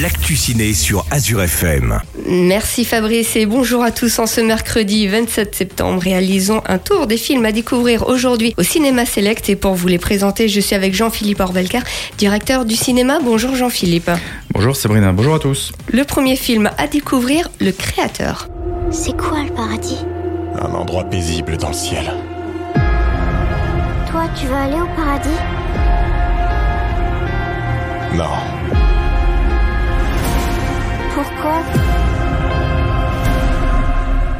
l'actu ciné sur Azure FM. Merci Fabrice et bonjour à tous. En ce mercredi 27 septembre, réalisons un tour des films à découvrir aujourd'hui au Cinéma Select. Et pour vous les présenter, je suis avec Jean-Philippe Orbelcar, directeur du cinéma. Bonjour Jean-Philippe. Bonjour Sabrina, bonjour à tous. Le premier film à découvrir, Le Créateur. C'est quoi le paradis? Un endroit paisible dans le ciel. Toi, tu vas aller au paradis? Non. Pourquoi?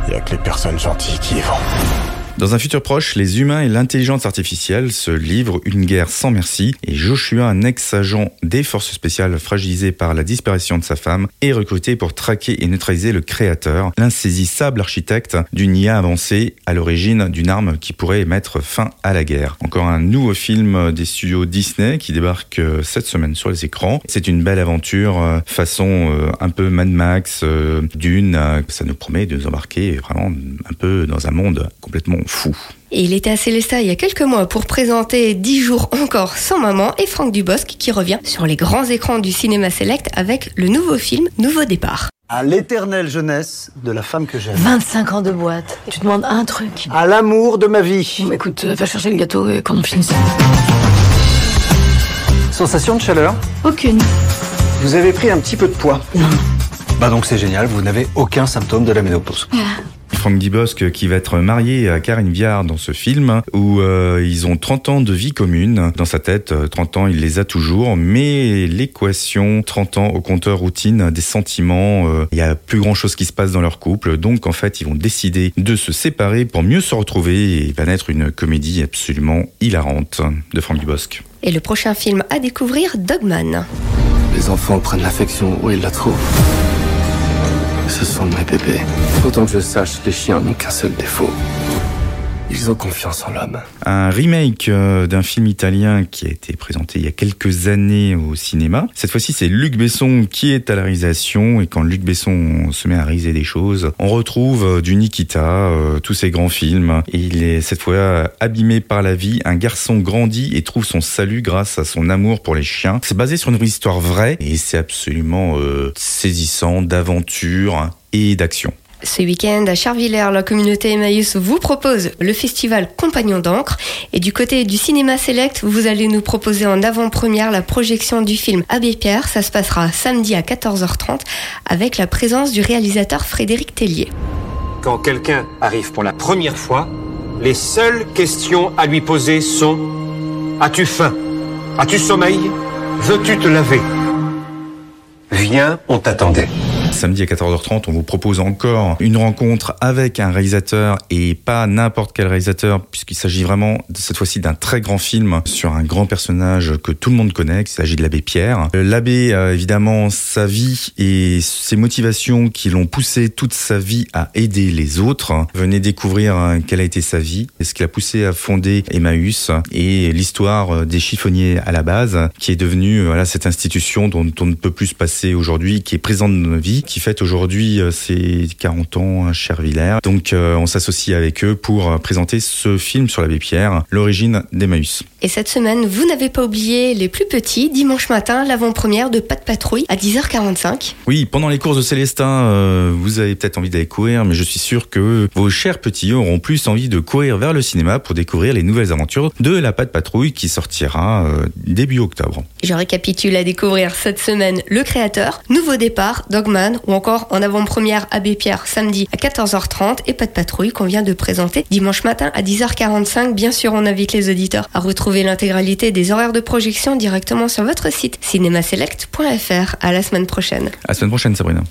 Il y a que les personnes gentilles qui y vont. Dans un futur proche, les humains et l'intelligence artificielle se livrent une guerre sans merci et Joshua, un ex-agent des forces spéciales fragilisé par la disparition de sa femme, est recruté pour traquer et neutraliser le créateur, l'insaisissable architecte d'une IA avancée à l'origine d'une arme qui pourrait mettre fin à la guerre. Encore un nouveau film des studios Disney qui débarque euh, cette semaine sur les écrans. C'est une belle aventure euh, façon euh, un peu Mad Max, Dune. Ça nous promet de nous embarquer vraiment un peu dans un monde complètement fou. Et il était à Célestat il y a quelques mois pour présenter 10 jours encore sans maman et Franck Dubosc qui revient sur les grands écrans du cinéma select avec le nouveau film Nouveau départ. À l'éternelle jeunesse de la femme que j'aime. 25 ans de boîte. Tu demandes un truc. À l'amour de ma vie. Bon, écoute, euh, va chercher le gâteau et qu'on en finisse. Sensation de chaleur Aucune. Vous avez pris un petit peu de poids. Non. Bah donc c'est génial, vous n'avez aucun symptôme de la ménopause. Franck Dubosc qui va être marié à Karine Viard dans ce film où euh, ils ont 30 ans de vie commune. Dans sa tête, euh, 30 ans, il les a toujours, mais l'équation 30 ans au compteur routine des sentiments, euh, il y a plus grand chose qui se passe dans leur couple. Donc en fait, ils vont décider de se séparer pour mieux se retrouver et va naître une comédie absolument hilarante de Franck Dubosc. Et le prochain film à découvrir, Dogman. Les enfants prennent l'affection où ils la trouvent. Ce sont mes bébés. Autant que je sache, les chiens n'ont qu'un seul défaut. Un remake euh, d'un film italien qui a été présenté il y a quelques années au cinéma. Cette fois-ci, c'est Luc Besson qui est à la réalisation. Et quand Luc Besson se met à réaliser des choses, on retrouve euh, du Nikita, euh, tous ces grands films. Et il est cette fois abîmé par la vie. Un garçon grandit et trouve son salut grâce à son amour pour les chiens. C'est basé sur une histoire vraie et c'est absolument saisissant d'aventure et d'action. Ce week-end, à Charvillers, la communauté Emmaüs vous propose le festival Compagnon d'encre. Et du côté du cinéma select, vous allez nous proposer en avant-première la projection du film Abbé Pierre. Ça se passera samedi à 14h30 avec la présence du réalisateur Frédéric Tellier. Quand quelqu'un arrive pour la première fois, les seules questions à lui poser sont As-tu faim? As-tu sommeil? Veux-tu te laver? Viens, on t'attendait. Samedi à 14h30, on vous propose encore une rencontre avec un réalisateur et pas n'importe quel réalisateur, puisqu'il s'agit vraiment cette fois-ci d'un très grand film sur un grand personnage que tout le monde connaît, il s'agit de l'abbé Pierre. Euh, L'abbé évidemment sa vie et ses motivations qui l'ont poussé toute sa vie à aider les autres. Venez découvrir euh, quelle a été sa vie, et ce qui l'a poussé à fonder Emmaüs et l'histoire des chiffonniers à la base, qui est devenue euh, voilà, cette institution dont on ne peut plus se passer aujourd'hui, qui est présente dans nos vies qui fête aujourd'hui euh, ses 40 ans à Chervillers. Donc euh, on s'associe avec eux pour euh, présenter ce film sur l'abbé Pierre, l'origine d'Emmaüs. Et cette semaine, vous n'avez pas oublié les plus petits, dimanche matin, l'avant-première de Pas de patrouille à 10h45. Oui, pendant les courses de Célestin, euh, vous avez peut-être envie d'aller courir, mais je suis sûr que vos chers petits auront plus envie de courir vers le cinéma pour découvrir les nouvelles aventures de la Pas de patrouille qui sortira euh, début octobre. Je récapitule à découvrir cette semaine Le Créateur, Nouveau Départ, Dogman ou encore en avant-première Abbé Pierre samedi à 14h30 et Pas de patrouille qu'on vient de présenter dimanche matin à 10h45. Bien sûr, on invite les auditeurs à retrouver l'intégralité des horaires de projection directement sur votre site cinémaselect.fr. À la semaine prochaine. À la semaine prochaine, Sabrina.